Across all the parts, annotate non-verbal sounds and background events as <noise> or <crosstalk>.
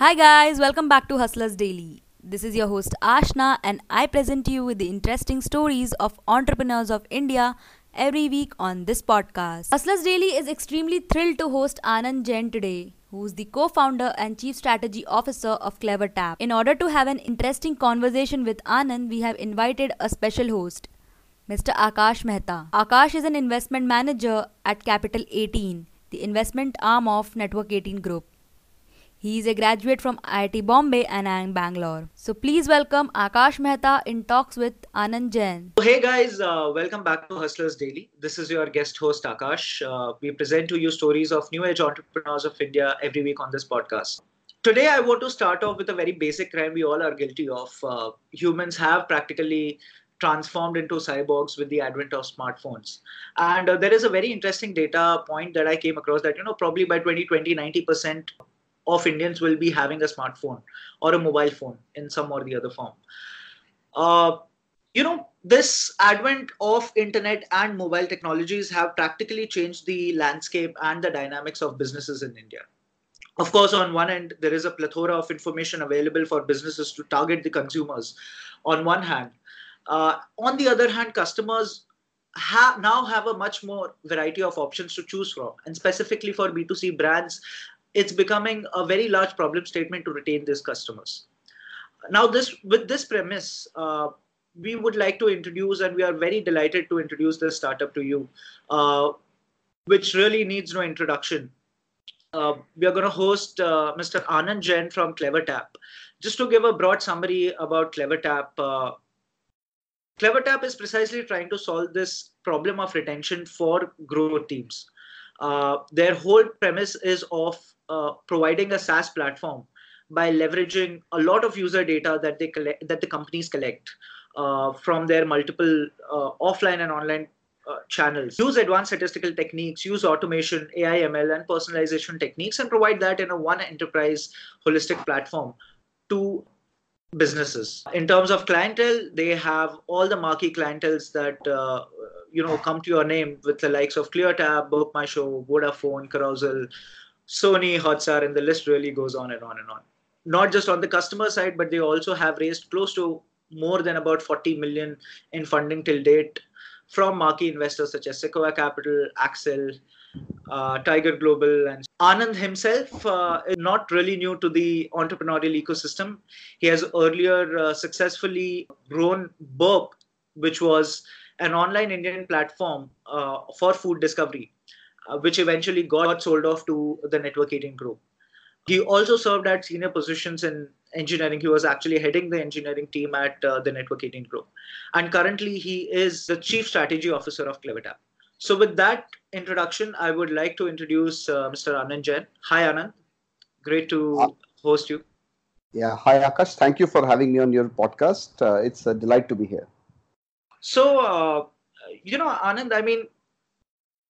Hi, guys, welcome back to Hustlers Daily. This is your host Ashna, and I present you with the interesting stories of entrepreneurs of India every week on this podcast. Hustlers Daily is extremely thrilled to host Anand Jain today, who is the co founder and chief strategy officer of CleverTap. In order to have an interesting conversation with Anand, we have invited a special host. Mr. Akash Mehta. Akash is an investment manager at Capital 18, the investment arm of Network 18 Group. He is a graduate from IIT Bombay and IIM Bangalore. So please welcome Akash Mehta in talks with Anand Jain. So, hey guys, uh, welcome back to Hustlers Daily. This is your guest host Akash. Uh, we present to you stories of new age entrepreneurs of India every week on this podcast. Today, I want to start off with a very basic crime we all are guilty of. Uh, humans have practically transformed into cyborgs with the advent of smartphones and uh, there is a very interesting data point that i came across that you know probably by 2020 90% of Indians will be having a smartphone or a mobile phone in some or the other form. Uh, you know, this advent of internet and mobile technologies have practically changed the landscape and the dynamics of businesses in India. Of course, on one end, there is a plethora of information available for businesses to target the consumers. On one hand, uh, on the other hand, customers have now have a much more variety of options to choose from and specifically for b2c brands it's becoming a very large problem statement to retain these customers. Now, this with this premise, uh, we would like to introduce, and we are very delighted to introduce this startup to you, uh, which really needs no introduction. Uh, we are going to host uh, Mr. Anand Jain from CleverTap. Just to give a broad summary about CleverTap, uh, CleverTap is precisely trying to solve this problem of retention for growth teams. Uh, their whole premise is of uh, providing a SaaS platform by leveraging a lot of user data that they collect, that the companies collect uh, from their multiple uh, offline and online uh, channels. Use advanced statistical techniques, use automation, AI, ML, and personalization techniques, and provide that in a one enterprise holistic platform to businesses. In terms of clientele, they have all the marquee clienteles that uh, you know come to your name with the likes of Cleartrip, Book My Show, Vodafone, Carousell, Sony, Hotstar, and the list really goes on and on and on. Not just on the customer side, but they also have raised close to more than about 40 million in funding till date from marquee investors such as Sequoia Capital, Accel, uh, Tiger Global, and Anand himself uh, is not really new to the entrepreneurial ecosystem. He has earlier uh, successfully grown Burp, which was an online Indian platform uh, for food discovery, which eventually got sold off to the Network 18 group. He also served at senior positions in engineering. He was actually heading the engineering team at uh, the Network 18 group. And currently, he is the chief strategy officer of CleverTap. So, with that introduction, I would like to introduce uh, Mr. Anand Jain. Hi, Anand. Great to host you. Yeah. Hi, Akash. Thank you for having me on your podcast. Uh, it's a delight to be here. So, uh, you know, Anand, I mean,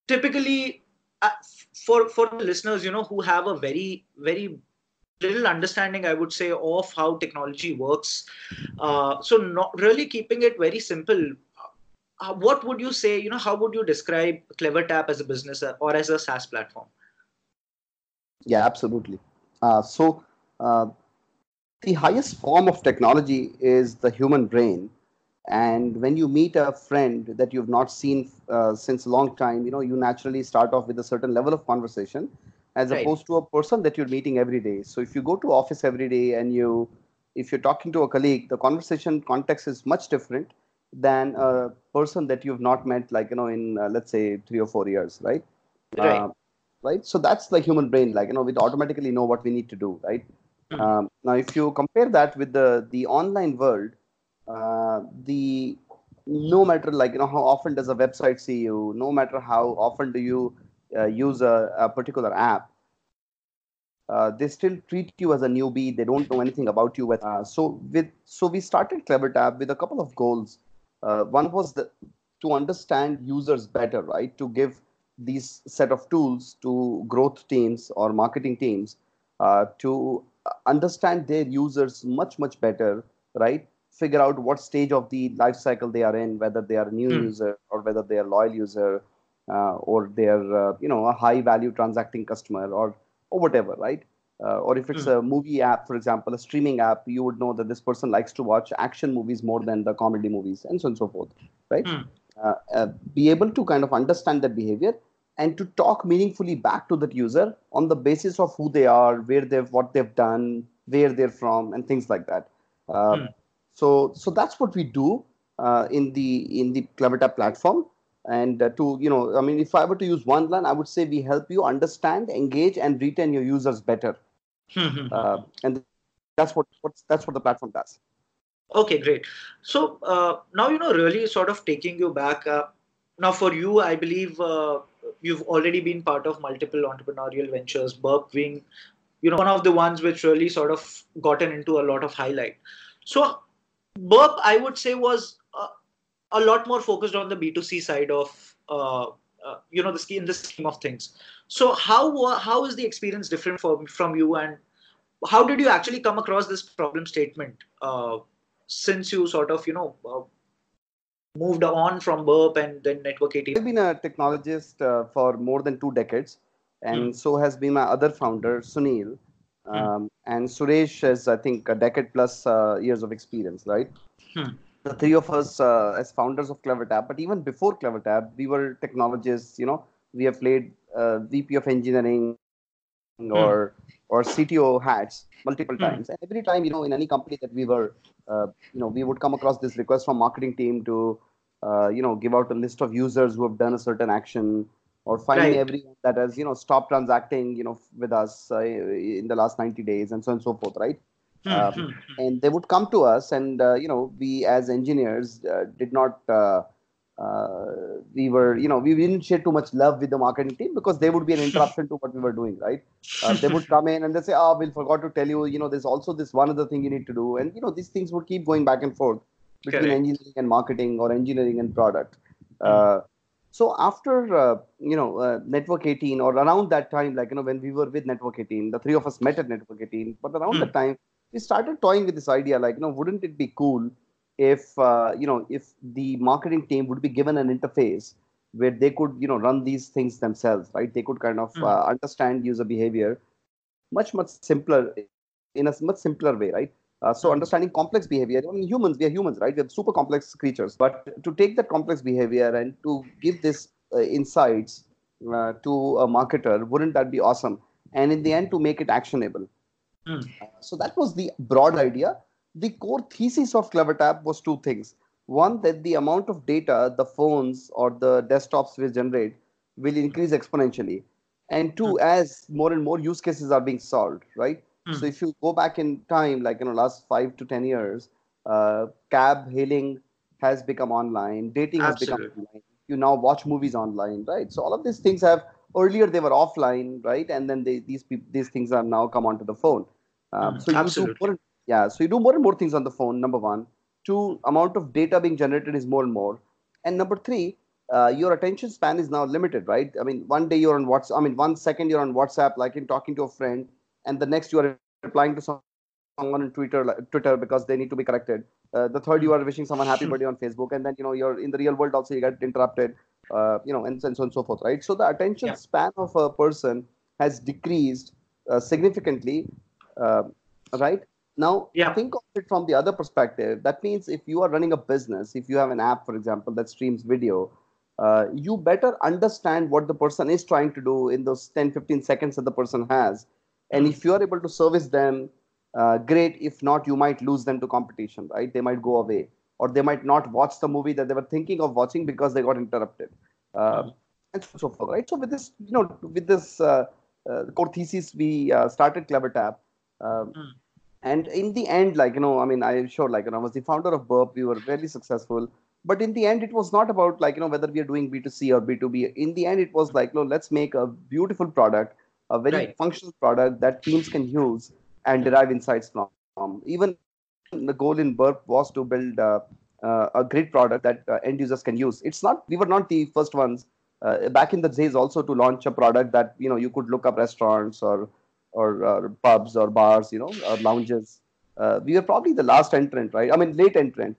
typically uh, for for the listeners, you know, who have a very very little understanding, I would say, of how technology works. Uh, so, not really keeping it very simple. Uh, what would you say? You know, how would you describe CleverTap as a business uh, or as a SaaS platform? Yeah, absolutely. Uh, so, uh, the highest form of technology is the human brain and when you meet a friend that you've not seen uh, since a long time you know you naturally start off with a certain level of conversation as right. opposed to a person that you're meeting every day. So if you go to office every day and you if you're talking to a colleague the conversation context is much different than a person that you've not met like you know in uh, let's say 3 or 4 years right? Right. Uh, right? So that's like human brain like you know we automatically know what we need to do right? Mm-hmm. um, now if you compare that with the the online world uh, the no matter like you know how often does a website see you no matter how often do you uh, use a, a, particular app uh, they still treat you as a newbie. They don't know anything about you with uh, so with so we started clevertap with a couple of goals. Uh, one was the, to understand users better right? To give these set of tools to growth teams or marketing teams to understand their users much much better right figure out what stage of the life cycle they are in, whether they are a new mm. user or whether they are loyal user uh, or they are uh, you know a high value transacting customer or or whatever, right? uh, or if it's Hmm. a movie app, for example, a streaming app, you would know that this person likes to watch action movies more than the comedy movies, and so on and so forth, right? Uh, be able to kind of understand that behavior and to talk meaningfully back to that user on the basis of who they are, where they've, what they've done, where they're from, and things like that. Uh, Hmm. So, so that's what we do uh, in the in the CleverTap platform. And uh, to you know, I mean, if I were to use one line, I would say we help you understand, engage, and retain your users better. Hmm, hmm, hmm. Uh, and that's what that's what the platform does. Okay, great. So uh, now you know, really sort of taking you back. Uh, now, for you, I believe uh, you've already been part of multiple entrepreneurial ventures. Burp being, you know, one of the ones which really sort of gotten into a lot of highlight. So, Burp, I would say, was uh, a lot more focused on the B two C side of, uh, uh, you know, the scheme in the scheme of things. So, how how is the experience different from from you, and how did you actually come across this problem statement? Uh, since you sort of you know uh, moved on from burp and then network 18 I've been a technologist uh, for more than two decades, and so has been my other founder, Sunil. Um, and Suresh has, I think, a decade plus uh, years of experience, right? Hmm. The three of us uh, as founders of CleverTap, but even before CleverTap, we were technologists. You know, we have played uh, VP of engineering or or CTO hats multiple Hmm. times, and every time, you know, in any company that we were, uh, you know, we would come across this request from marketing team to uh, you know give out a list of users who have done a certain action or finding Right. everyone that has you know stopped transacting you know with us uh, in the last 90 days and so on and so forth right Hmm, um, hmm, hmm. and they would come to us and uh, you know we as engineers uh, did not uh, uh, we were you know we didn't share too much love with the marketing team because they would be an <laughs> interruption to what we were doing right uh, they would come in and they say oh we forgot to tell you you know there's also this one other thing you need to do and you know these things would keep going back and forth between Correct. engineering and marketing or engineering and product uh, so after uh, you know uh, network 18 or around that time like you know when we were with network 18 the three of us met at network 18 but around Hmm. that time we started toying with this idea like you know wouldn't it be cool if uh, you know if the marketing team would be given an interface where they could you know run these things themselves right? They could kind of uh, understand user behavior much much simpler in a much simpler way right uh, so Hmm. understanding complex behavior I mean, humans we are humans right we're super complex creatures but to take that complex behavior and to give this uh, insights uh, to a marketer wouldn't that be awesome and in the end to make it actionable Hmm. so that was the broad idea. The core thesis of CleverTap was two things. One, that the amount of data the phones or the desktops will generate will increase exponentially. And two, as more and more use cases are being solved, right? Hmm. So if you go back in time, like you know, last five to ten years, uh, cab hailing has become online, dating has become online. You now watch movies online, right? So all of these things have earlier they were offline, right? And then they, these these things are now come onto the phone. Um, Mm, so you do more, and- yeah, so you do more and more things on the phone. Number one, two, amount of data being generated is more and more, and number three, uh, your attention span is now limited, right? I mean, one day you're on WhatsApp. I mean, one second you're on WhatsApp, like in talking to a friend, and the next you are replying to someone on Twitter, like, Twitter because they need to be corrected. Uh, the third, you are wishing someone happy birthday on Facebook, and then you know you're in the real world also you get interrupted, uh, you know, and, and so on and so forth, right? So the attention Yeah. span of a person has decreased uh, significantly, uh, right? Now Yeah. think of it from the other perspective. That means if you are running a business, if you have an app, for example, that streams video, uh, you better understand what the person is trying to do in those 10, 15 seconds that the person has. And if you are able to service them, uh, great. If not, you might lose them to competition, right? They might go away, or they might not watch the movie that they were thinking of watching because they got interrupted, uh, Mm. and so, forth, right? So with this, you know, with this uh, uh, core thesis, we uh, started CleverTap. Um, Mm. and in the end, like you know, I mean, i'm sure like you know, I was the founder of Burp. We were very successful, but in the end, it was not about like you know whether we are doing B two C or B two B. In the end, it was like, no, let's make a beautiful product, a very Right. functional product that teams can use and derive insights from. Even the goal in Burp was to build uh, uh, a great product that uh, end users can use. It's not we were not the first ones uh, back in the days also to launch a product that you know you could look up restaurants or or uh, pubs or bars, you know, or lounges. Uh, we were probably the last entrant, right? I mean, late entrant.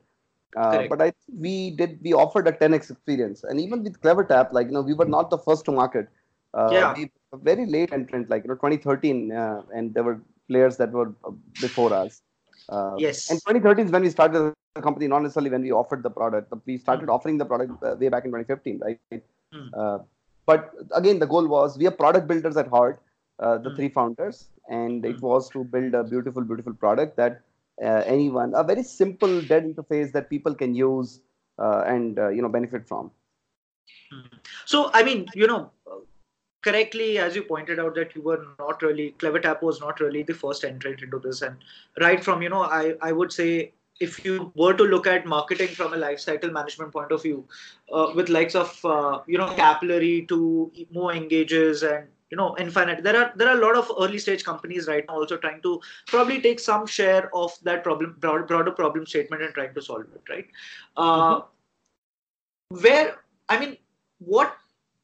Uh, but I we did we offered a 10x experience, and even with CleverTap, like you know, we were not the first to market. Uh, Yeah. we, a very late entrant, like you know, 2013, uh, and there were players that were uh, before us. Uh, yes. And 2013 is when we started the company, not necessarily when we offered the product. But we started mm. offering the product uh, way back in 2015, right? Mm. but again, the goal was we are product builders at heart, the mm. three founders, and it hmm. was to build a beautiful, beautiful product that anyone, a very simple dead interface that people can use and you know benefit from. Hmm. So, I mean, you know, correctly as you pointed out that you were not really clevertap was not really the first entrant into this and right from you know i i would say if you were to look at marketing from a lifecycle management point of view uh, with likes of uh, you know capillary to MoEngages and you know infinite there are there are a lot of early stage companies right now also trying to probably take some share of that problem broad, broader problem statement and trying to solve it right uh, mm-hmm. where i mean what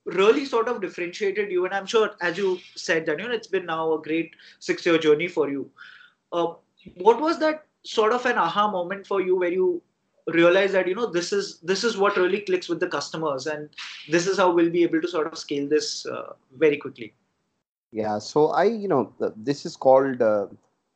really sort of differentiated you and i'm sure as you said that you know it's been now a great six year journey for you. Uh, what was that sort of an aha moment for you where you realize that you know this is this is what really clicks with the customers and this is how we'll be able to sort of scale this uh, very quickly? Yeah so i you know this is called uh,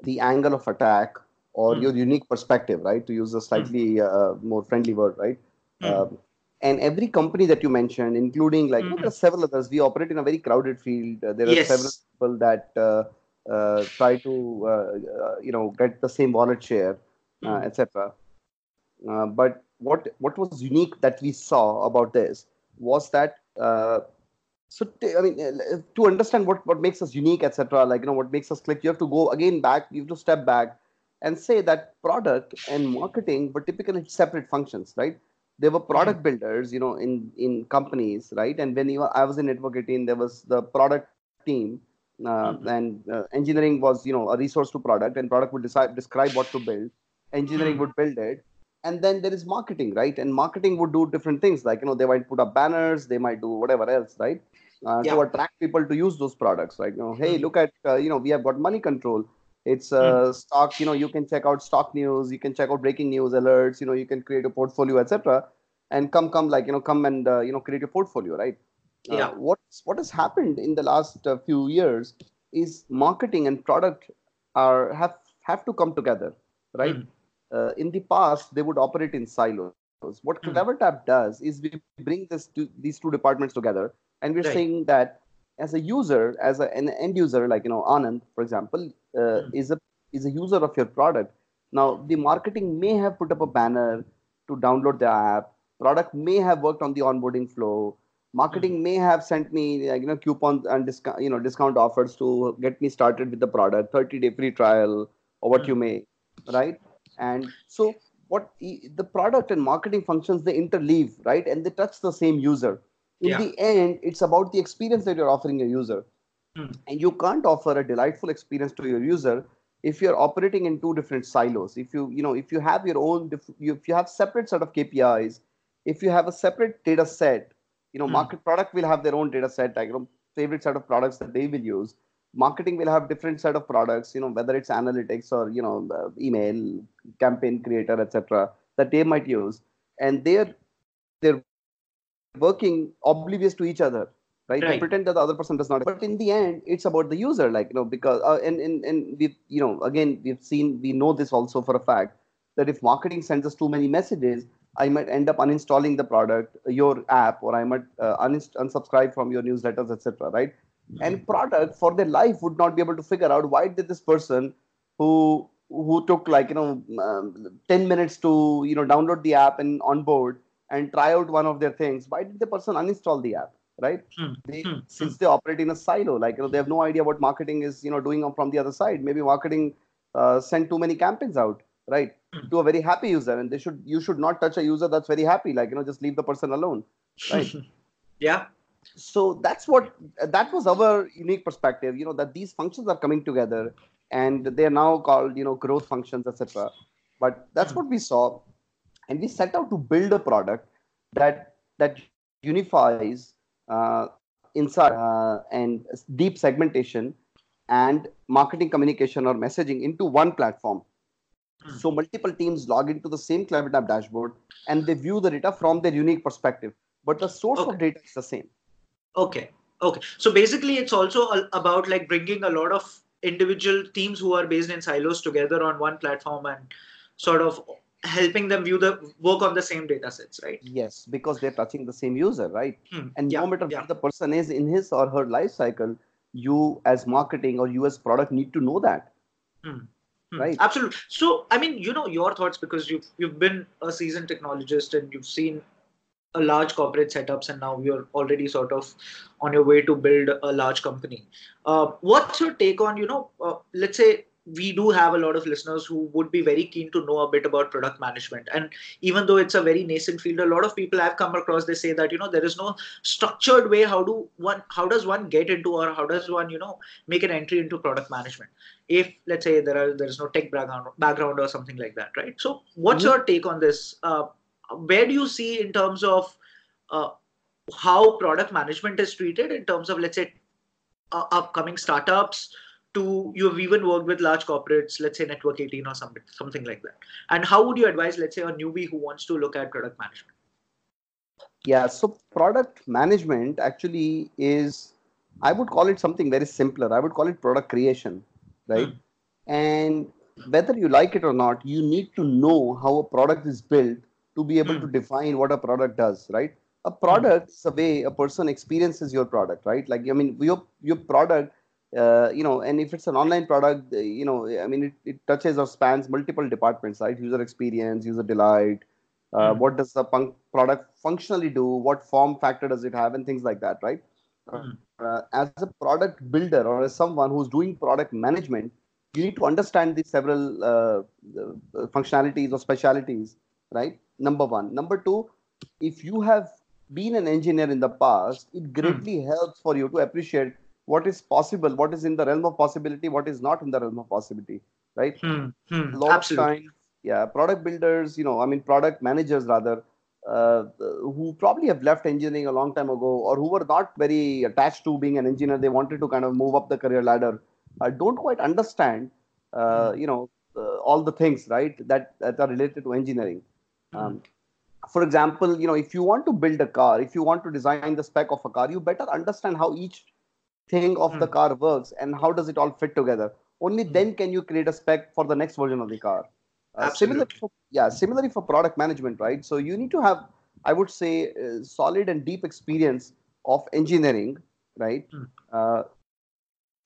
the angle of attack or mm. your unique perspective right? To use a slightly mm. more friendly word right? Mm and every company that you mentioned, including like mm-hmm. there are several others, we operate in a very crowded field. Uh, there are yes. several people that uh, uh, try to uh, uh, you know get the same wallet share, mm-hmm. etc. but what what was unique that we saw about this was that so t- I mean to understand what what makes us unique, etc. Like you know what makes us click, you have to go again back. You have to step back and say that product and marketing were typically separate functions, right? There were product builders you know in in companies right and when you, i was in network 18 there was the product team uh, mm-hmm. and uh, engineering was you know a resource to product and product would decide describe what to build engineering mm-hmm. would build it and then there is marketing right and marketing would do different things like you know they might put up banners they might do whatever else right uh, yeah. to attract people to use those products right you know hey mm-hmm. look at uh, you know we have got Moneycontrol it's uh, mm. stock you know you can check out stock news you can check out breaking news alerts you know you can create a portfolio etc and come come like you know come and uh, you know create a portfolio right uh, yeah what what has happened in the last uh, few years is marketing and product are have have to come together right mm. in the past they would operate in silos what mm. clevertap does is we bring this to, these two departments together and we're right. saying that as a user as a, an end user like you know anand for example uh, mm. is a is a user of your product now the marketing may have put up a banner to download the app product may have worked on the onboarding flow marketing mm-hmm. may have sent me like, you know coupons and discount you know discount offers to get me started with the product 30 day free trial or what mm-hmm. you may right and so what the product and marketing functions they interleave right and they touch the same user in yeah. the end it's about the experience that you're offering a user mm. and you can't offer a delightful experience to your user if you're operating in two different silos if you you know if you have your own if you have separate set of kpis if you have a separate data set, you know, mm. market product will have their own data set, like, you know, favorite set of products that they will use. Marketing will have different set of products, you know, whether it's analytics or, you know, uh, email, campaign creator, etc., that they might use. And they're, they're working oblivious to each other right? right. pretend that the other person does not. But in the end, it's about the user, like you know, because uh, and and and we, you know, again, we've seen, we know this also for a fact that if marketing sends us too many messages, I might end up uninstalling the product, your app, or I might uh, unist- unsubscribe from your newsletters, etc. Right? Mm-hmm. And product for their life would not be able to figure out why did this person who who took like you know um, 10 minutes to you know download the app and onboard and try out one of their things why did the person uninstall the app right? Mm-hmm. they, mm-hmm. since they operate in a silo like you know they have no idea what marketing is you know doing from the other side. Maybe marketing uh, sent too many campaigns out right to a very happy user and they should you should not touch a user that's very happy like you know just leave the person alone right? <laughs> Yeah. So that's what that was our unique perspective you know that these functions are coming together and they are now called you know growth functions etc but that's what we saw and we set out to build a product that that unifies uh, inside uh, and deep segmentation and marketing communication or messaging into one platform so multiple teams log into the same Clevertap dashboard and they view the data from their unique perspective, but the source okay. of data is the same. Okay. Okay, so basically, it's also about like bringing a lot of individual teams who are based in silos together on one platform and sort of helping them view the work on the same data sets, right? Yes, because they're touching the same user, right? Hmm. And Yeah, no matter yeah. where the person is in his or her life cycle, you as marketing or you as product need to know that. Hmm, Right. Absolutely. So, I mean, you know, your thoughts because you've you've been a seasoned technologist and you've seen a large corporate setups, and now you're already sort of on your way to build a large company. Uh, what's your take on, you know, uh, let's say we do have a lot of listeners who would be very keen to know a bit about product management. And even though it's a very nascent field a lot of people i've come across they say that you know there is no structured way how do one how does one get into or how does one you know make an entry into product management? If let's say there are there is no tech background background or something like that right? So what's Mhm. your take on this? Uh, where do you see in terms of uh, how product management is treated in terms of let's say uh, upcoming startups to you've even worked with large corporates let's say network 18 or something something like that and how would you advise let's say a newbie who wants to look at product management Yeah, so product management actually is, I would call it something very simpler. I would call it product creation, right? And whether you like it or not, you need to know how a product is built to be able Hmm. to define what a product does, right? A product is a way a person experiences your product, right? Like, I mean, your your product, uh, you know, and if it's an online product, uh, you know, I mean, it, it touches or spans multiple departments, right? User experience, user delight, uh, Hmm. what does the punk product functionally do, what form factor does it have, and things like that, right? Hmm. Uh, as a product builder or as someone who's doing product management, you need to understand these several uh, uh, functionalities or specialities, right? Number one. Number two, if you have been an engineer in the past, it greatly helps for you to appreciate what is possible, what is in the realm of possibility, what is not in the realm of possibility, right? Hmm. Hmm. lot absolutely of times yeah product builders you know i mean product managers rather uh, who probably have left engineering a long time ago or who were not very attached to being an engineer they wanted to kind of move up the career ladder uh, don't quite understand uh, you know uh, all the things right that, that are related to engineering um, for example you know if you want to build a car if you want to design the spec of a car you better understand how each thing of the Hmm. car works and how does it all fit together? Only Hmm. then can you create a spec for the next version of the car. Uh, similarly for, yeah similarly for product management right? So you need to have i would say uh, solid and deep experience of engineering right? Hmm. uh,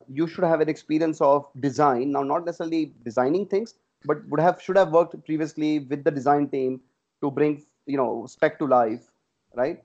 you should have an experience of design. Now not necessarily designing things but would have should have worked previously with the design team to bring you know spec to life right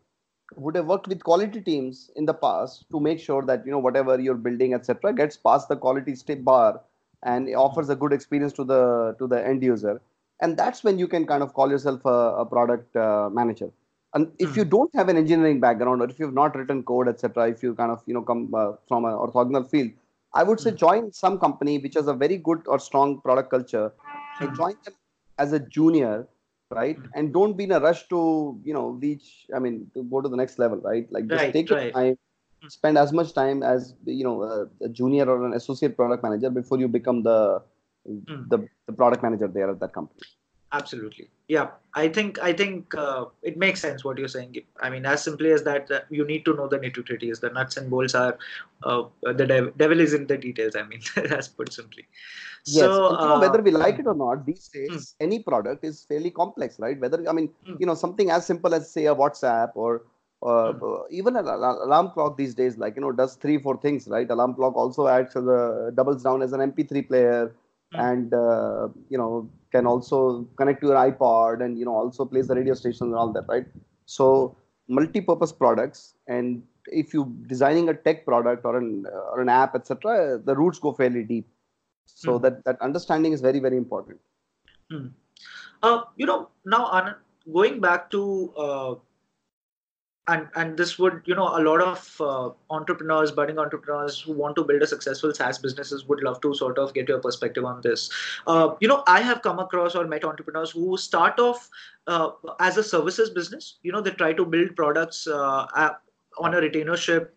would have worked with quality teams in the past to make sure that you know whatever you're building etc gets past the quality step bar and offers a good experience to the to the end user and that's when you can kind of call yourself a, a product uh, manager and if Hmm. you don't have an engineering background or if you've not written code etc if you kind of you know come uh, from an orthogonal field i would say Hmm. join some company which has a very good or strong product culture and Hmm. join them as a junior right Hmm. and don't be in a rush to you know reach i mean to go to the next level right like just Right, take your time Hmm. spend as much time as you know a, a junior or an associate product manager before you become the Hmm. the, the product manager there at that company absolutely. Yeah. I think i think uh, it makes sense what you're saying. I mean as simply as that, that you need to know the nitty gritties the nuts and bolts are uh, the dev- devil is in the details i mean <laughs> that's put simply. Yes. So you know whether uh, we like it or not these days any product is fairly complex right? Whether i mean Hmm. you know something as simple as say a whatsapp or uh, Hmm. uh, even an alarm clock these days like you know does three four things right? Alarm clock also acts as a doubles down as an mp3 player Hmm. and uh, you know can also connect to your ipod and you know also plays the radio stations and all that right? So multi-purpose products and if you designing a tech product or an or an app etc the roots go fairly deep. So Hmm. that that understanding is very very important. Uh, you know now Anand, going back to uh, and and this would you know a lot of uh, entrepreneurs budding entrepreneurs who want to build a successful saas businesses would love to sort of get your perspective on this. Uh, you know i have come across or met entrepreneurs who start off uh, as a services business. You know they try to build products uh, on a retainership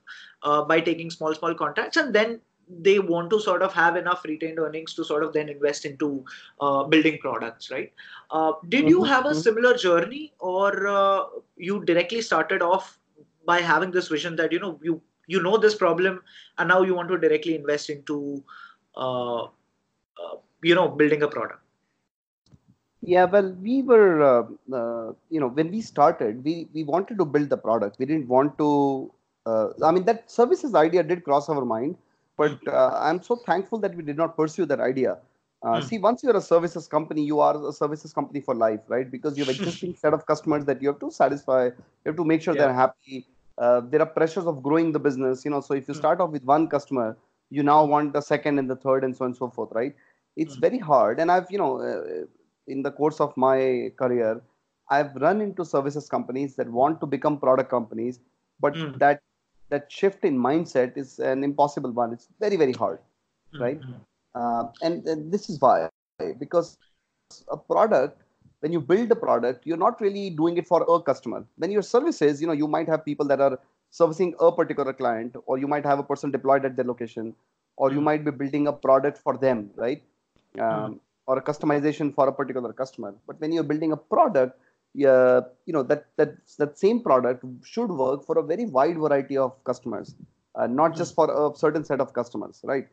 uh, by taking small small contracts and then they want to sort of have enough retained earnings to sort of then invest into uh, building products right? Uh, did you Mhm, have a mhm. similar journey or uh, you directly started off by having this vision that you know you you know this problem and now you want to directly invest into uh, uh, you know building a product? Yeah well we were uh, uh, you know when we started we we wanted to build the product. We didn't want to uh, i mean that services idea did cross our mind but uh, i'm so thankful that we did not pursue that idea mm. see once you're a services company you are a services company for life right because you have <laughs> existing set of customers that you have to satisfy you have to make sure yeah. they're happy uh, there are pressures of growing the business you know so if you hmm. start off with one customer you now want the second and the third and so on and so forth right it's mm. very hard and i've you know uh, in the course of my career i've run into services companies that want to become product companies but mm. that that shift in mindset is an impossible one it's very very hard mm-hmm. right uh, and, and this is why because a product when you build a product you're not really doing it for a customer when your services you know you might have people that are servicing a particular client or you might have a person deployed at their location or you hmm. might be building a product for them right hmm. um, or a customization for a particular customer but when you're building a product yeah, you know that that that same product should work for a very wide variety of customers uh, not just for a certain set of customers right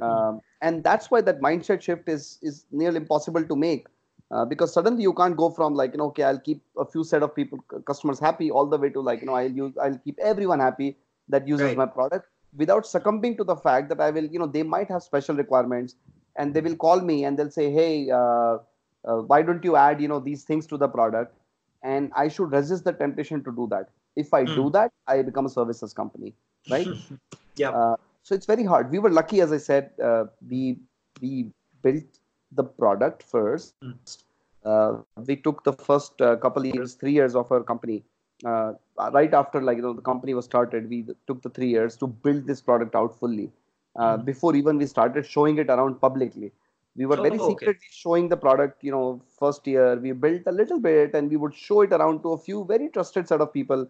um, and that's why that mindset shift is is nearly impossible to make uh, because suddenly you can't go from like you know okay i'll keep a few set of people customers happy all the way to like you know i'll use i'll keep everyone happy that uses right. my product without succumbing to the fact that i will you know they might have special requirements and they will call me and they'll say hey uh, why don't you add you know these things to the product and i should resist the temptation to do that if i mm. do that i become a services company right <laughs> yeah uh, so it's very hard we were lucky as i said uh, we we built the product first. Mm. Uh, we took the first uh, couple years, three years of our company. Uh, right after like you know the company was started, we took the three years to build this product out fully. Mm. Before even we started showing it around publicly, we were oh, very secretly okay. showing the product. You know, first year we built a little bit, and we would show it around to a few very trusted set of people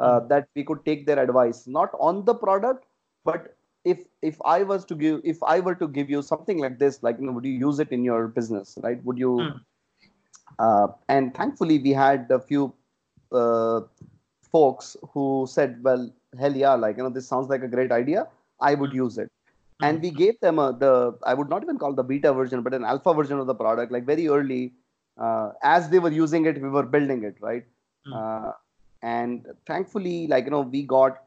mm. that we could take their advice, not on the product, but if if i was to give if i were to give you something like this like you know would you use it in your business right would you mm. uh, and thankfully we had a few uh, folks who said well hell yeah like you know this sounds like a great idea i would hmm. use it. And we gave them a, the i would not even call the beta version but an alpha version of the product like very early uh, as they were using it we were building it right mm. and thankfully like you know we got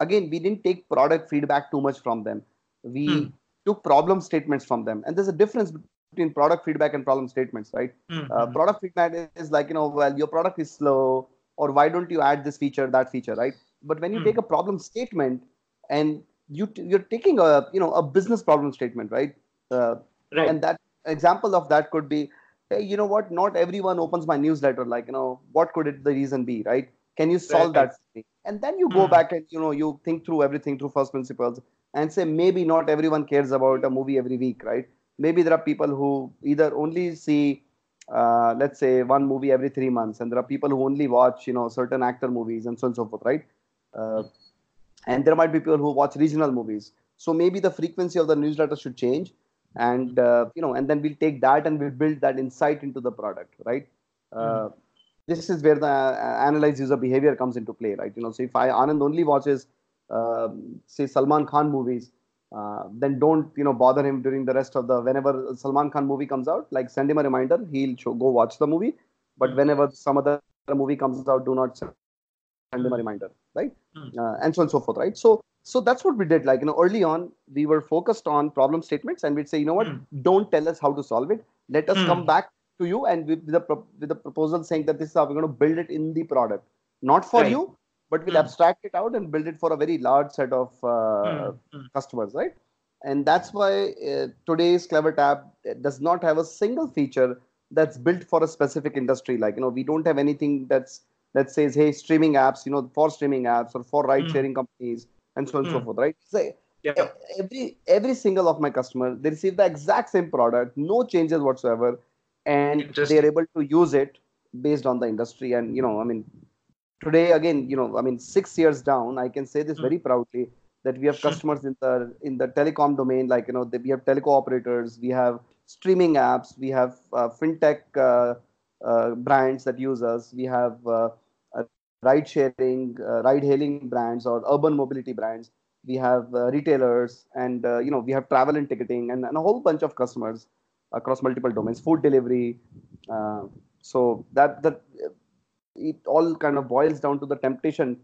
again we didn't take product feedback too much from them we hmm. took problem statements from them and there's a difference between product feedback and problem statements right mm-hmm. uh, product feedback is like you know well your product is slow or why don't you add this feature that feature right but when you mm. take a problem statement and you t- you're taking a you know a business problem statement right, uh, right. and that example of that could be hey you know what? Not everyone opens my newsletter like you know what could it the reason be right? Can you solve right. that and then you go mm. back and you know you think through everything through first principles and say maybe not everyone cares about a movie every week right? Maybe there are people who either only see uh, let's say one movie every three months and there are people who only watch you know certain actor movies and so on and so forth right? Uh, and there might be people who watch regional movies so maybe the frequency of the newsletter should change and uh, you know and then we'll take that and we'll build that insight into the product right mm this is where the uh, analyze user behavior comes into play, right? You know, so if I Anand only watches, uh, say Salman Khan movies, uh, then don't you know bother him during the rest of the whenever Salman Khan movie comes out. Like send him a reminder, he'll show, go watch the movie. But whenever some other movie comes out, do not send a reminder, right? Mm. Uh, and so on and so forth, right? So so that's what we did. Like you know, early on, we were focused on problem statements, and we'd say, you know what, mm. don't tell us how to solve it. Let us mm. come back to you and with, the with the proposal saying that this is how we're going to build it in the product not for right. you but we'll mm. abstract it out and build it for a very large set of uh, customers right and that's why uh, today's CleverTap does not have a single feature that's built for a specific industry like you know we don't have anything that's that says hey streaming apps you know for streaming apps or for ride sharing mm. companies and so on and so hmm. forth right so yeah. every every single of my customers they receive the exact same product no changes whatsoever and they're able to use it based on the industry and you know i mean today again you know i mean 6 years down i can say this mm. very proudly that we have customers in the in the telecom domain like you know we have teleco operators we have streaming apps we have uh, fintech uh, brands that use us we have uh, ride sharing uh, ride hailing brands or urban mobility brands we have uh, retailers, and uh, you know we have travel and ticketing, and, and a whole bunch of customers across multiple domains, food delivery. Uh, so that that it all kind of boils down to the temptation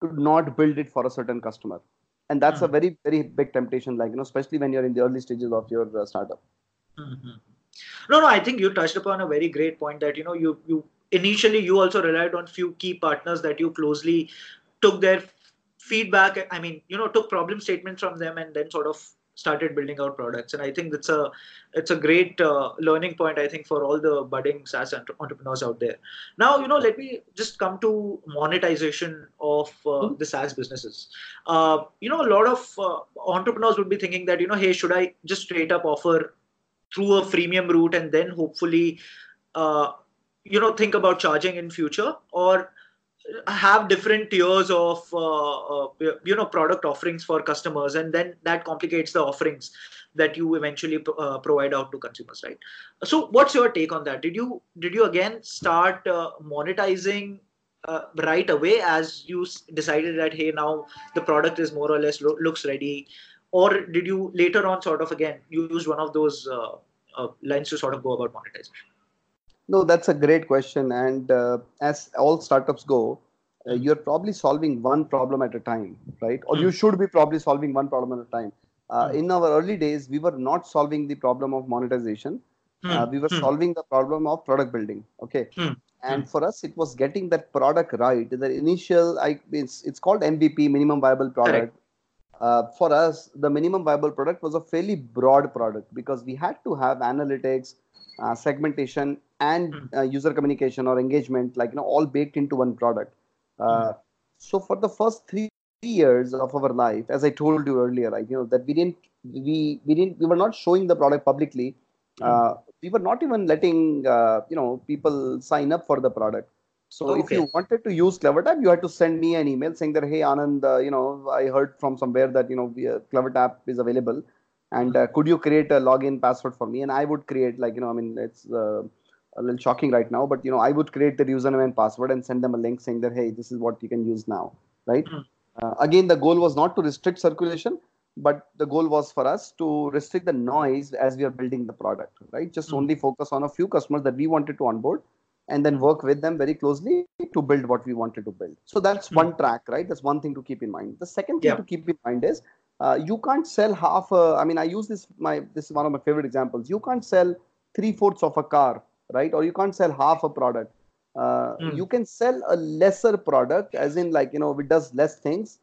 to not build it for a certain customer, and that's mm-hmm. a very very big temptation. Like you know, especially when you're in the early stages of your uh, startup. Mm-hmm. No, no, I think you touched upon a very great point that you know you you initially you also relied on few key partners that you closely took their feedback. I mean, you know, took problem statements from them and then sort of started building out products and i think it's a it's a great uh, learning point i think for all the budding saas entrepreneurs out there now you know let me just come to monetization of uh, mm-hmm. the saas businesses uh, you know a lot of uh, entrepreneurs would be thinking that you know hey should i just straight up offer through a freemium route and then hopefully uh, you know think about charging in future or have different tiers of uh, uh, you know product offerings for customers and then that complicates the offerings that you eventually uh, provide out to consumers right? So what's your take on that? Did you did you again start uh, monetizing uh, right away as you decided that hey now the product is more or less lo- looks ready or did you later on sort of again use one of those uh, lines to sort of go about monetization no, that's a great question. And uh, as all startups go, uh, you're probably solving one problem at a time, right? Or mm. you should be probably solving one problem at a time. Uh, mm. In our early days, we were not solving the problem of monetization. Mm. we were hmm. solving the problem of product building. Okay. Hmm. And for us, it was getting that product right. The initial, I, it's, it's called MVP, minimum viable product. Uh, for us, the minimum viable product was a fairly broad product because we had to have analytics, uh, segmentation, and hmm. uh, user communication or engagement like you know all baked into one product uh, mm. so for the first three years of our life as i told you earlier like you know that we didn't we we didn't we were not showing the product publicly mm. uh, we were not even letting uh, you know people sign up for the product so okay. if you wanted to use clevertap you had to send me an email saying that hey anand uh, you know i heard from somewhere that you know uh, clevertap is available and uh, could you create a login password for me and i would create like you know i mean it's a little shocking right now, but you know, I would create the username and password and send them a link saying that hey, this is what you can use now, right? Mm. Uh, again, the goal was not to restrict circulation, but the goal was for us to restrict the noise as we are building the product, right? Just mm. only focus on a few customers that we wanted to onboard, and then work with them very closely to build what we wanted to build. So that's mm. one track, right? That's one thing to keep in mind. The second thing yeah. to keep in mind is uh, you can't sell half a. I mean, I use this my this is one of my favorite examples. You can't sell three fourths of a car right? Or you can't sell half a product. Uh, mm. You can sell a lesser product, as in like you know it does less things,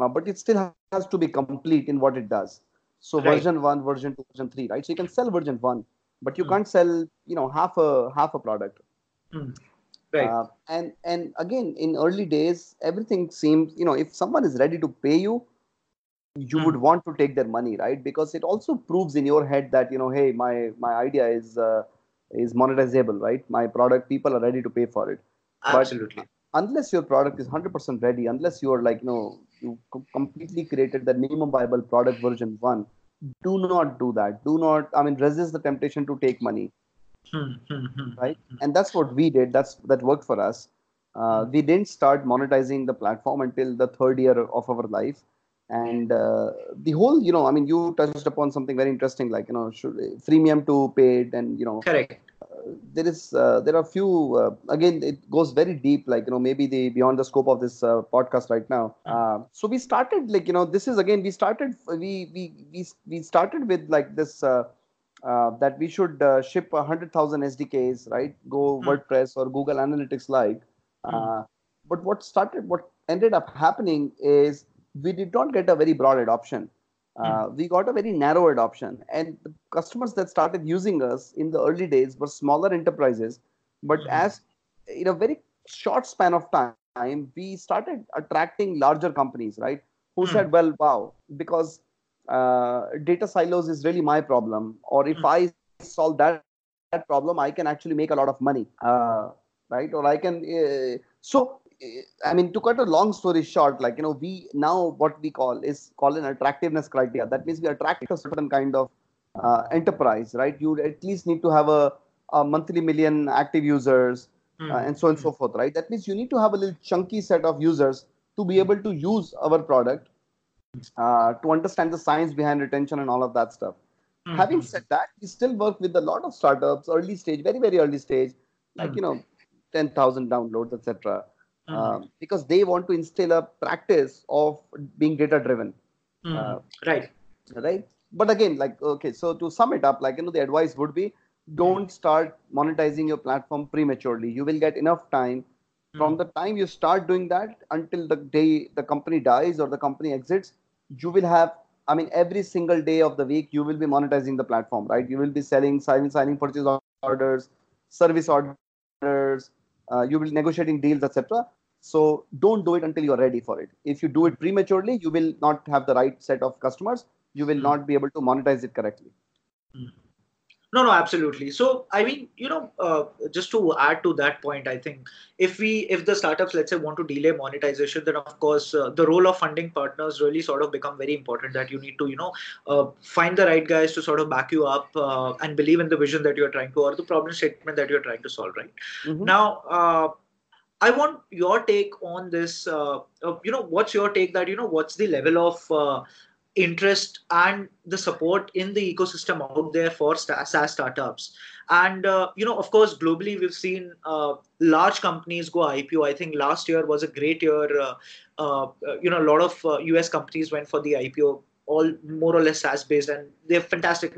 uh, but it still has to be complete in what it does. So right. version one, version two, version three, right? So you can sell version one, but you mm. can't sell you know half a half a product. Mm. Right. Uh, and and again, in early days, everything seems you know if someone is ready to pay you, you mm. would want to take their money, right? Because it also proves in your head that you know, hey, my my idea is uh, is monetizable, right? My product, people are ready to pay for it. Absolutely. But unless your product is 100% ready, unless you are like, you know, you completely created the minimum viable product version one, do not do that. Do not, I mean, resist the temptation to take money. Hmm, hmm, hmm, right. And that's what we did. That's that worked for us. Uh, we didn't start monetizing the platform until the third year of our life and uh, the whole you know i mean you touched upon something very interesting like you know should, freemium to paid and you know correct uh, there is uh, there are a few uh, again it goes very deep like you know maybe the beyond the scope of this uh, podcast right now uh, so we started like you know this is again we started we we we, we started with like this that we should ship 100000 sdks right go mm. wordpress or google analytics like mm. but what started what ended up happening is we did not get a very broad adoption. Uh, mm. We got a very narrow adoption, and the customers that started using us in the early days were smaller enterprises. But mm. as in a very short span of time, we started attracting larger companies, right? Who mm. said, "Well, wow, because uh, data silos is really my problem, or if hmm. I solve that, that problem, I can actually make a lot of money, uh, right? Or I can." Uh, so I mean, to cut a long story short, like you know, we now what we call is call an attractiveness criteria. That means we attract a certain kind of uh, enterprise, right? You at least need to have a, a monthly million active users, mm. uh, and so on and so forth, right? That means you need to have a little chunky set of users to be able to use our product uh, to understand the science behind retention and all of that stuff. Mm-hmm. Having said that, we still work with a lot of startups, early stage, very very early stage, like mm-hmm. you know, ten thousand downloads, etc. Mm-hmm. Um, because they want to instill a practice of being data driven. Uh, right. Right. But again, like okay, so to sum it up, like you know, the advice would be don't start monetizing your platform prematurely. You will get enough time from the time you start doing that until the day the company dies or the company exits you will have i mean every single day of the week you will be monetizing the platform right? You will be selling signing signing purchase orders service orders uh, you will be negotiating deals etc so don't do it until you're ready for it. If you do it prematurely you will not have the right set of customers. You will not be able to monetize it correctly no no absolutely so i mean you know uh, just to add to that point i think if we if the startups let's say want to delay monetization then of course uh, the role of funding partners really sort of become very important that you need to you know uh, find the right guys to sort of back you up uh, and believe in the vision that you're trying to or the problem statement that you're trying to solve right mm-hmm. now uh, I want your take on this. Uh, you know, what's your take that you know what's the level of interest and the support in the ecosystem out there for SaaS startups. And uh, you know, of course, globally we've seen uh, large companies go IPO. I think last year was a great year. Uh, uh you know, a lot of US uh, companies went for the IPO, all more or less SaaS based, and they have fantastic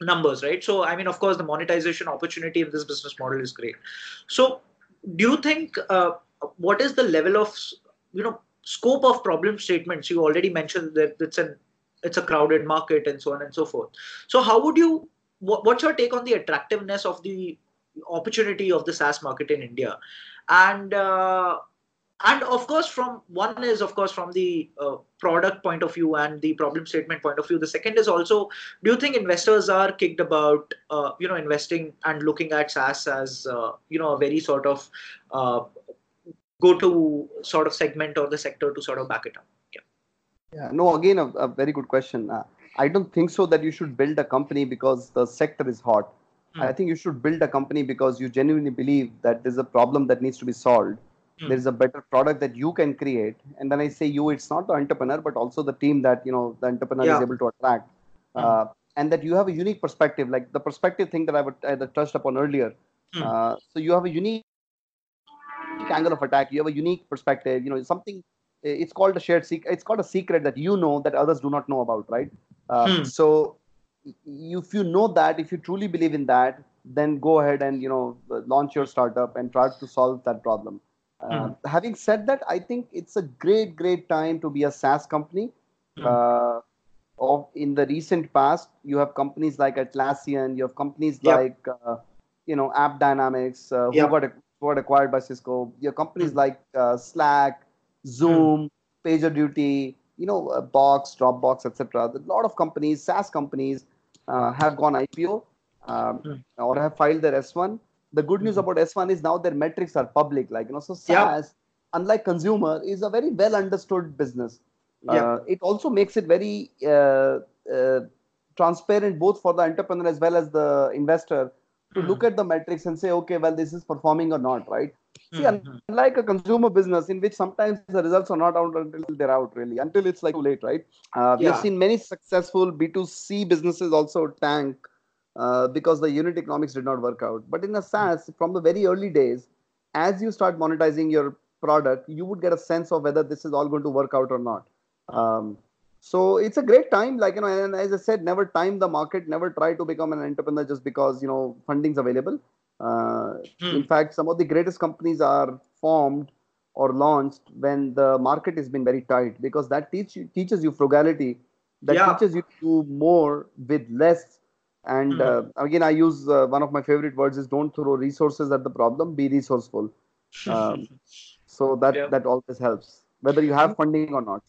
numbers, right? So, I mean, of course, the monetization opportunity in this business model is great. So, do you think uh, what is the level of you know scope of problem statements you already mentioned that it's an it's a crowded market and so on and so forth. So how would you what, what's your take on the attractiveness of the opportunity of the saas market in india? And uh, and of course from one is of course from the uh, product point of view and the problem statement point of view. The second is also do you think investors are kicked about uh, you know investing and looking at saas as uh, you know a very sort of uh, go to sort of segment or the sector to sort of back it up yeah, no, again, a, a very good question. Uh, I don't think so that you should build a company because the sector is hot. Mm. I think you should build a company because you genuinely believe that there's a problem that needs to be solved. Mm. There's a better product that you can create. And then I say you, it's not the entrepreneur, but also the team that, you know, the entrepreneur yeah. is able to attract. Mm. Uh, and that you have a unique perspective, like the perspective thing that I, would, I touched upon earlier. Hmm. Uh, so you have a unique angle of attack. You have a unique perspective. You know, something it's called a shared secret it's called a secret that you know that others do not know about right uh, hmm. so if you know that if you truly believe in that then go ahead and you know launch your startup and try to solve that problem uh, hmm. having said that i think it's a great great time to be a saas company hmm. uh, of in the recent past you have companies like atlassian you have companies yep. like uh, you know AppDynamics uh, who, yep. got, who got acquired by cisco you have companies hmm. like uh, slack Zoom, mm. PagerDuty, you know, uh, Box, Dropbox, etc. A lot of companies, SaaS companies, uh, have gone IPO um, mm. or have filed their S1. The good news mm-hmm. about S1 is now their metrics are public. Like you know, so SaaS, yeah. unlike consumer, is a very well understood business. Yeah. Uh, it also makes it very uh, uh, transparent both for the entrepreneur as well as the investor to look at the metrics and say, okay, well, this is performing or not, right? See, mm-hmm. unlike a consumer business in which sometimes the results are not out until they're out, really, until it's like too late, right? Uh, we yeah. have seen many successful B2C businesses also tank uh, because the unit economics did not work out. But in a SaaS, from the very early days, as you start monetizing your product, you would get a sense of whether this is all going to work out or not. Um, so it's a great time, like you know, and as I said, never time the market, never try to become an entrepreneur just because you know funding's available. Uh, hmm. In fact, some of the greatest companies are formed or launched when the market has been very tight because that teach you, teaches you frugality. That yeah. teaches you to do more with less. And hmm. uh, again, I use uh, one of my favorite words is don't throw resources at the problem. Be resourceful. Um, <laughs> so that yeah. that always helps, whether you have funding or not.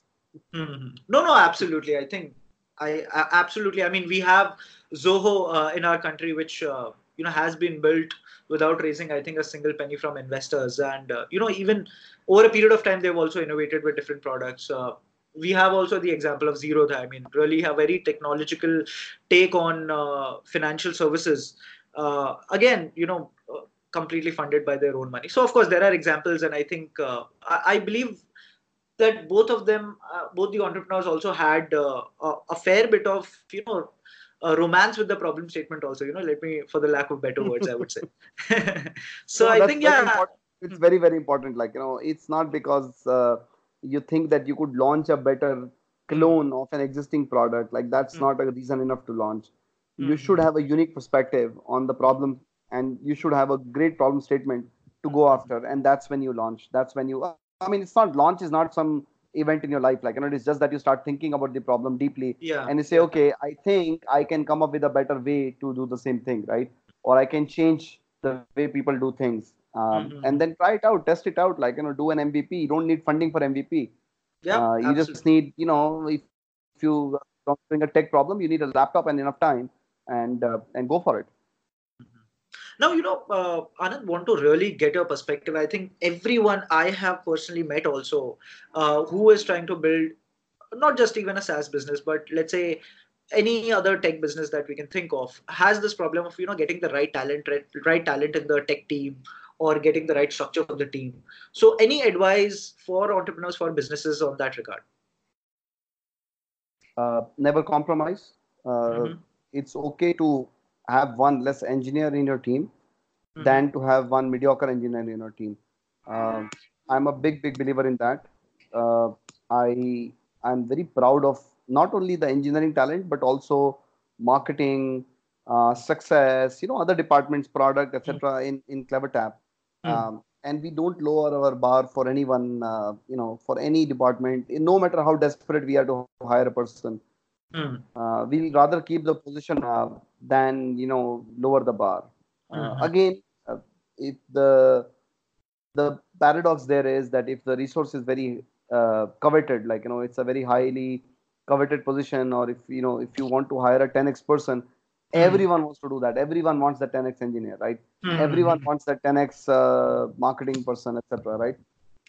Mm-hmm. No, no, absolutely. I think I, I, absolutely. I mean, we have Zoho uh, in our country, which uh, you know has been built without raising i think a single penny from investors. And uh, you know even over a period of time they've also innovated with different products. Uh, we have also the example of Zerodha i mean really a very technological take on uh, financial services. Uh, again you know uh, completely funded by their own money. So of course there are examples and i think uh, I, I, believe that both of them, both the entrepreneurs also had a, fair bit of, you know, romance with the problem statement also, you know, let me, for the lack of better words, I would say. <laughs> so no, I think, yeah. Important. It's very, very important. Like, you know, it's not because uh, you think that you could launch a better clone of an existing product. Like, that's mm. not a reason enough to launch. Mm. You should have a unique perspective on the problem and you should have a great problem statement to go after. And that's when you launch. That's when you I mean, it's not launch is not some event in your life. Like, you know, it's just that you start thinking about the problem deeply. Yeah. And you say, okay, I think I can come up with a better way to do the same thing, right? Or I can change the way people do things. Um, mm-hmm. And then try it out, test it out. Like, you know, do an MVP. You don't need funding for MVP. Yeah. Uh, you just need, you know, if, if you doing a tech problem, you need a laptop and enough time and uh, and go for it. Now, you know, uh, Anand, want to really get your perspective. I think everyone I have personally met also uh, who is trying to build not just even a SaaS business, but let's say any other tech business that we can think of has this problem of you know getting the right talent, right, right talent in the tech team or getting the right structure of the team. So, any advice for entrepreneurs for businesses on that regard? Uh, never compromise. Uh, mm-hmm. It's okay to have one less engineer in your team mm-hmm. than to have one mediocre engineer in your team. Uh, I'm a big, big believer in that. Uh, I I'm very proud of not only the engineering talent but also marketing, uh, success, you know, other departments, product, etc. Mm-hmm. in in CleverTap. Mm-hmm. Um, and we don't lower our bar for anyone, uh, you know, for any department, no matter how desperate we are to hire a person. Mm. Uh, we'll rather keep the position uh, than you know lower the bar. Uh, mm-hmm. Again, uh, if the the paradox there is that if the resource is very uh, coveted, like you know, it's a very highly coveted position, or if you know if you want to hire a 10x person, mm-hmm. everyone wants to do that. Everyone wants the 10x engineer, right? Mm-hmm. Everyone wants the 10x uh, marketing person, etc. Right?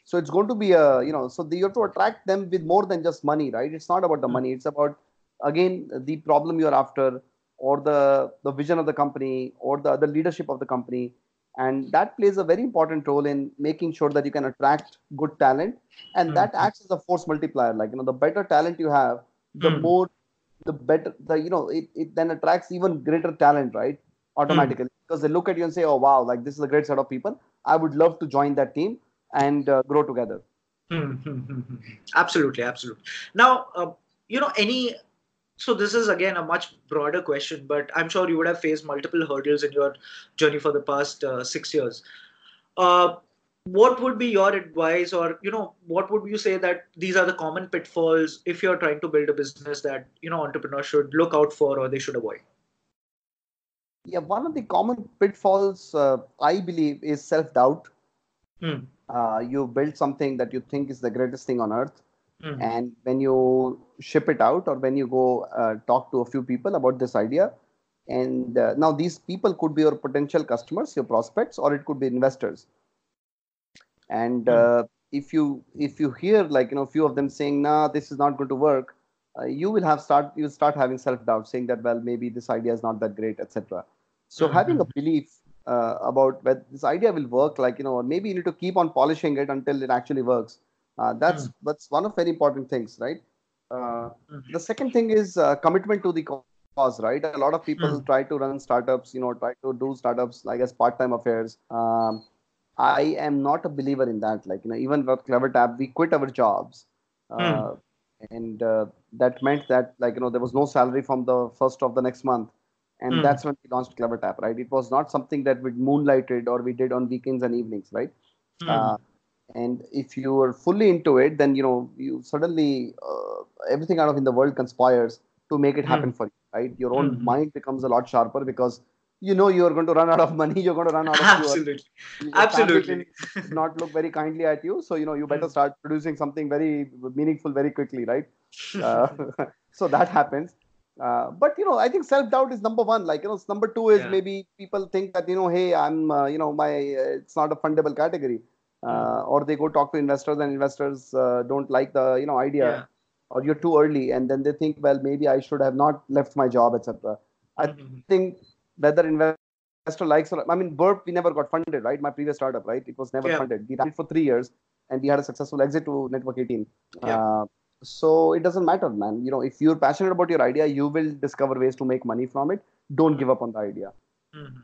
So it's going to be a you know, so you have to attract them with more than just money, right? It's not about the money. It's about again the problem you're after or the the vision of the company or the other leadership of the company. And that plays a very important role in making sure that you can attract good talent. And mm-hmm. that acts as a force multiplier. Like you know the better talent you have the mm-hmm. more the better the you know it, it then attracts even greater talent right? Automatically. Mm-hmm. because they look at you and say oh wow like this is a great set of people. I would love to join that team and uh, grow together. Absolutely absolutely. Now uh, you know any so this is again a much broader question but i'm sure you would have faced multiple hurdles in your journey for the past uh, six years uh, what would be your advice or you know what would you say that these are the common pitfalls if you're trying to build a business that you know entrepreneurs should look out for or they should avoid yeah one of the common pitfalls uh, i believe is self-doubt hmm. Uh, you build something that you think is the greatest thing on earth Mm-hmm. And when you ship it out or when you go uh, talk to a few people about this idea, and uh, now these people could be your potential customers, your prospects, or it could be investors. And mm-hmm. if you if you hear like you know a few of them saying, "Nah, this is not going to work," uh, you will have start you start having self doubt, saying that well maybe this idea is not that great, etc. So mm-hmm. having a belief uh, about whether this idea will work, like you know, or maybe you need to keep on polishing it until it actually works uh, that's mm. that's one of very important things, right? Uh, mm-hmm. The second thing is uh, commitment to the cause, right? A lot of people mm. try to run startups, you know, try to do startups like as part-time affairs. Um, I am not a believer in that. Like, you know, even with clever CleverTap, we quit our jobs. Mm. And uh, that meant that, like, you know, there was no salary from the first of the next month. And mm. that's when we launched CleverTap, right? It was not something that we moonlighted or we did on weekends and evenings, right? Mm. Uh, and if you are fully into it then you know you suddenly uh, everything out of in the world conspires to make it hmm. happen mm. for you right your own mm. mind becomes a lot sharper because you know you are going to run out of money <laughs> you're going to run out of absolutely your, absolutely not look very kindly at you so you know you better mm. start producing something very meaningful very quickly right <laughs> uh, <laughs> so that happens uh, but you know i think self doubt is number one like you know number two is yeah. maybe people think that you know hey i'm uh, you know my uh, it's not a fundable category uh, or they go talk to investors and investors uh, don't like the you know idea yeah. or you're too early and then they think well maybe i should have not left my job etc i mm-hmm. think whether investor likes or i mean burp we never got funded right my previous startup right it was never yeah. funded we ran it for three years and we had a successful exit to Network 18. Yeah. Uh, so it doesn't matter, man. You know, if you're passionate about your idea, you will discover ways to make money from it. Don't give up on the idea. Mhm.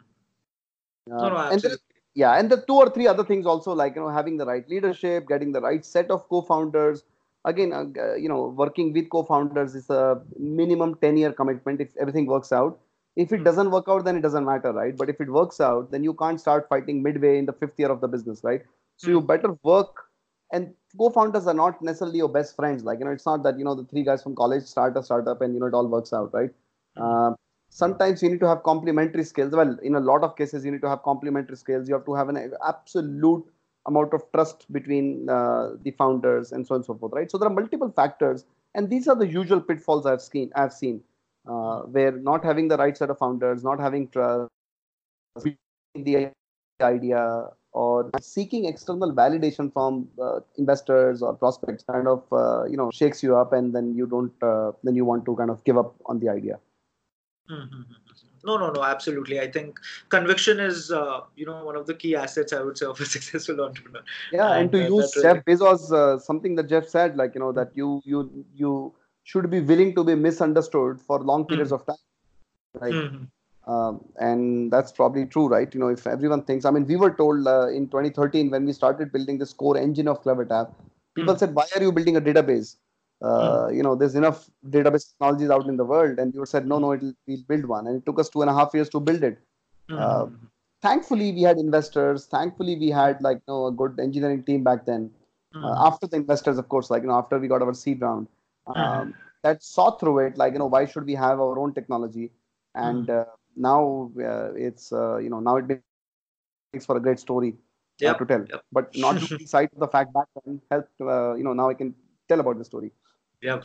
Uh, No, no, absolutely. Yeah and the two or three other things also like you know having the right leadership getting the right set of co-founders. Again uh, you know working with co-founders is a minimum 10 year commitment if everything works out. If it Hmm. doesn't work out then it doesn't matter right? But if it works out then you can't start fighting midway in the fifth year of the business right? So you Hmm. better work. And co-founders are not necessarily your best friends. Like you know it's not that you know the three guys from college start a startup and you know it all works out right? Hmm. uh, sometimes you need to have complementary skills well in a lot of cases you need to have complementary skills you have to have an absolute amount of trust between uh, the founders and so on and so forth right? So there are multiple factors and these are the usual pitfalls i've seen i've seen uh, where not having the right set of founders not having trust the idea or seeking external validation from uh, investors or prospects kind of uh, you know shakes you up and then you don't uh, then you want to kind of give up on the idea Mhm. No, no, no, absolutely. I think conviction is, uh, you know, one of the key assets I would say of a <laughs> successful entrepreneur. yeah and, And, to uh, use jeff bezos uh, something that jeff said like you know that you you you should be willing to be misunderstood for long periods of time right Mhm. um, and that's probably true right you know if everyone thinks i mean we were told uh, in 2013 when we started building this core engine of clevertap people Hmm. said why are you building a database uh, you know there's enough database technologies out in the world and you said no no it'll, we'll build one. And it took us two and a half years to build it. Uh, Mhm. thankfully we had investors. Thankfully we had like you know a good engineering team back then. Uh, Mhm. after the investors of course like you know after we got our seed round um, Mhm. that saw through it like you know why should we have our own technology? And uh, now uh, it's uh, you know now it makes for a great story uh, Yep, to tell. yep. but not <laughs> losing side of the fact back then helped uh, you know now i can tell about the story Yep.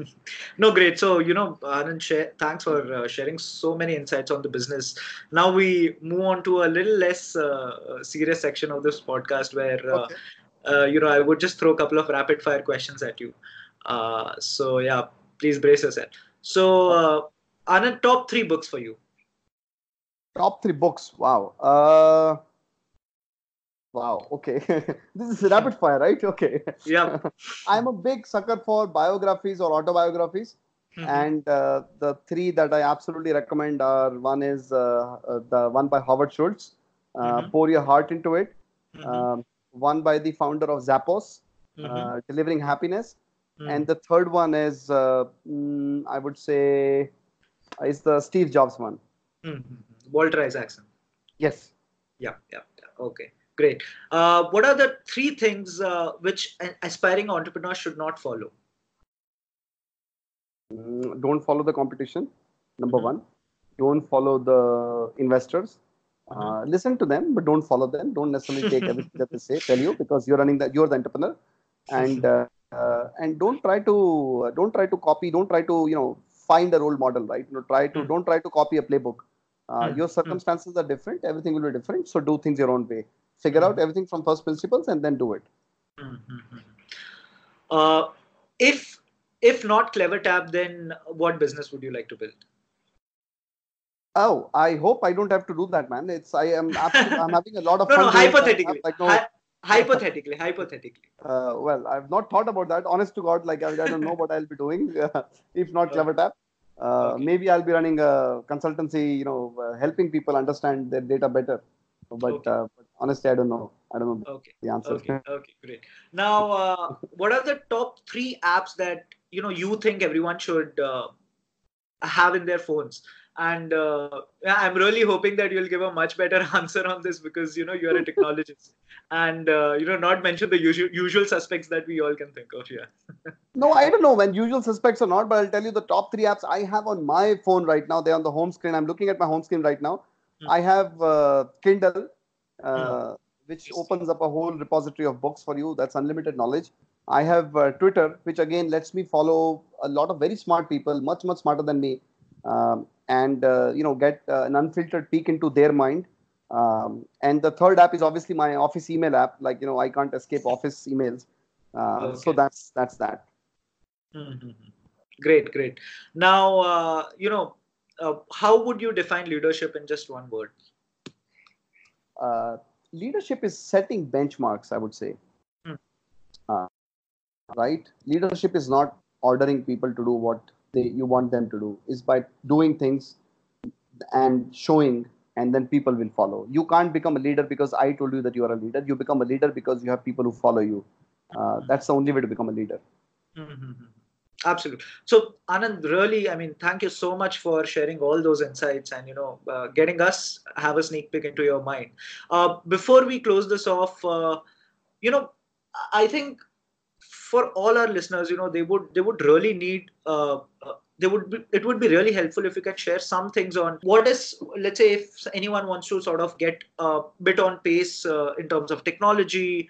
<laughs> no, great. So, you know, Anand, share, thanks for uh, sharing so many insights on the business. Now we move on to a little less uh, serious section of this podcast where, uh, Okay. uh, you know, I would just throw a couple of rapid fire questions at you. Uh, so, yeah, please brace yourself. So, uh, Anand, top three books for you. top three books wow uh wow okay <laughs> this is rapid fire right okay Yeah. <laughs> i'm a big sucker for biographies or autobiographies Mhm. and uh, the three that I absolutely recommend are one is uh, uh, the one by Howard Schultz, uh, Mhm. Pour Your Heart into It, Mhm. um, one by the founder of Zappos, uh, Delivering Happiness, Mhm. and the third one is uh, mm, I would say is the Steve Jobs one. Mhm. Walter Isaacson. Yes. Yeah, yeah, yeah. Okay, great. Uh, what are the three things uh, which an aspiring entrepreneur should not follow? Mm, don't follow the competition. Number Mhm. one. Don't follow the investors. Uh, listen to them, but don't follow them. Don't necessarily take everything <laughs> that they say, tell you, because you're running that. You're the entrepreneur, and uh, uh, and don't try to uh, don't try to copy. Don't try to you know find a role model, right? You know, try to Mm. don't try to copy a playbook. Uh, Mm. Your Mm. circumstances are different. Everything will be different. So do things your own way. Figure Mm. out everything from first principles and then do it. Mhm. Uh, if if not CleverTap, then what business would you like to build? Oh, I hope I don't have to do that, man. It's I am <laughs> absolutely, I'm having a lot of No, fun. no, hypothetically. Like, no, Hy- hypothetically, hypothetically. <laughs> uh, well, I've not thought about that. Honest to God, like I, I don't know what I'll be doing <laughs> if not Clever Tap. Uh, Okay. Maybe I'll be running a consultancy, you know, uh, helping people understand their data better. But, Okay. uh, but honestly, I don't know. I don't know Okay. the answer. Okay. Okay. Great. Now, uh, what are the top three apps that you know you think everyone should uh, have in their phones? And uh, I'm really hoping that you'll give a much better <laughs> answer on this because you know you're a technologist, and uh, you know not mention the usual usual suspects that we all can think of. Yeah. <laughs> No, I don't know when usual suspects or not, but I'll tell you the top three apps I have on my phone right now. They're on the home screen. I'm looking at my home screen right now. Hmm. I have uh, Kindle, uh, Hmm. which opens up a whole repository of books for you. That's unlimited knowledge. I have uh, Twitter, which again lets me follow a lot of very smart people, much much smarter than me, um, and uh, you know get uh, an unfiltered peek into their mind. Um, and the third app is obviously my Office email app. Like you know, I can't escape Office emails. Uh, So that's that's that. Mhm. Great. Great. Now, uh, you know, uh, how would you define leadership in just one word? uh, leadership is setting benchmarks i would say. Hmm. right? Leadership is not ordering people to do what they you want them to do. Is by doing things and showing and then people will follow. You can't become a leader because i told you that you are a leader. You become a leader because you have people who follow you. Uh, that's the only way to become a leader. Mm-hmm. Absolutely. So, Anand, really, I mean, thank you so much for sharing all those insights and you know uh, getting us have a sneak peek into your mind. Uh, before we close this off, uh, you know, I think for all our listeners, you know, they would they would really need. Uh, uh, they would be, it would be really helpful if you could share some things on what is let's say if anyone wants to sort of get a bit on pace uh, in terms of technology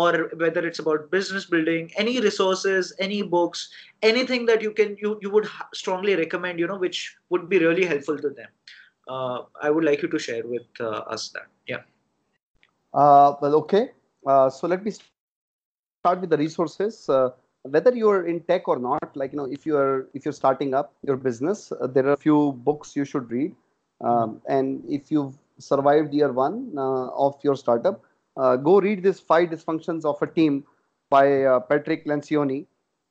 or whether it's about business building any resources any books anything that you can you, you would strongly recommend you know which would be really helpful to them. Uh, i would like you to share with uh, us that. Yeah. Uh, well okay. Uh, so let me start with the resources. Uh, whether you're in tech or not like you know if you're if you're starting up your business uh, there are a few books you should read. Um, and if you've survived year one of your startup uh, go read this Five Dysfunctions of a Team by uh, Patrick Lencioni.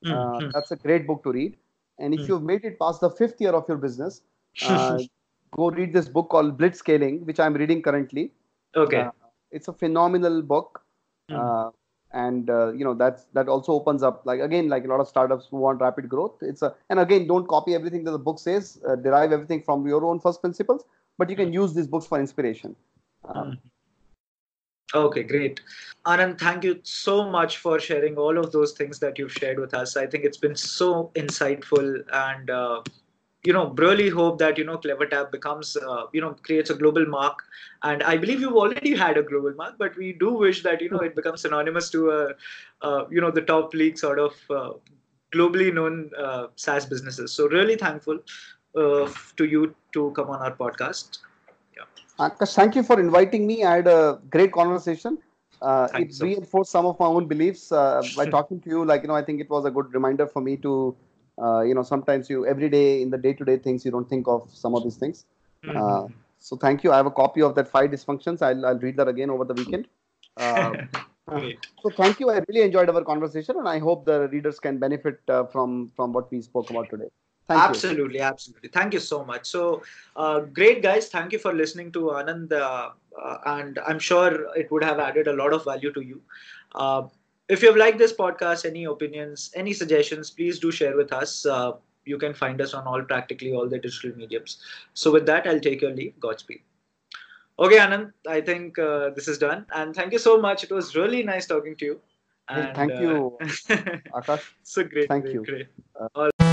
Mm-hmm. That's a great book to read. And if mm-hmm. you've made it past the fifth year of your business, <laughs> go read this book called Blitzscaling, which I'm reading currently. Okay. it's a phenomenal book. Mm and uh, you know that's that also opens up like again like a lot of startups who want rapid growth it's a and again don't copy everything that the book says uh, derive everything from your own first principles but you can use these books for inspiration um, Okay, great. Anand, thank you so much for sharing all of those things that you've shared with us. I think it's been so insightful and uh, you know really hope that you know clevertap becomes uh, you know creates a global mark and i believe you've already had a global mark but we do wish that you know it becomes synonymous to a uh, you know the top league sort of uh, globally known uh, saas businesses so really thankful uh, to you to come on our podcast Akash, thank you for inviting me. I had a great conversation. Uh, it so. reinforced some of my own beliefs uh, by talking to you. Like you know, I think it was a good reminder for me to, uh, you know, sometimes you every day in the day-to-day things you don't think of some of these things. Mm-hmm. Uh, so thank you. I have a copy of that five dysfunctions. I'll I'll read that again over the weekend. <laughs> Uh, so thank you. I really enjoyed our conversation, and I hope the readers can benefit uh, from from what we spoke about today. Thank absolutely, you. absolutely. Thank you so much. So, uh, great guys. Thank you for listening to Anand, uh, uh, and I'm sure it would have added a lot of value to you. Uh, if you've liked this podcast, any opinions, any suggestions, please do share with us. Uh, you can find us on all practically all the digital mediums. So, with that, I'll take your leave. Godspeed. Okay, Anand, I think uh, this is done, and thank you so much. It was really nice talking to you. And, thank you, <laughs> Akash. so great. Thank great, you. Great.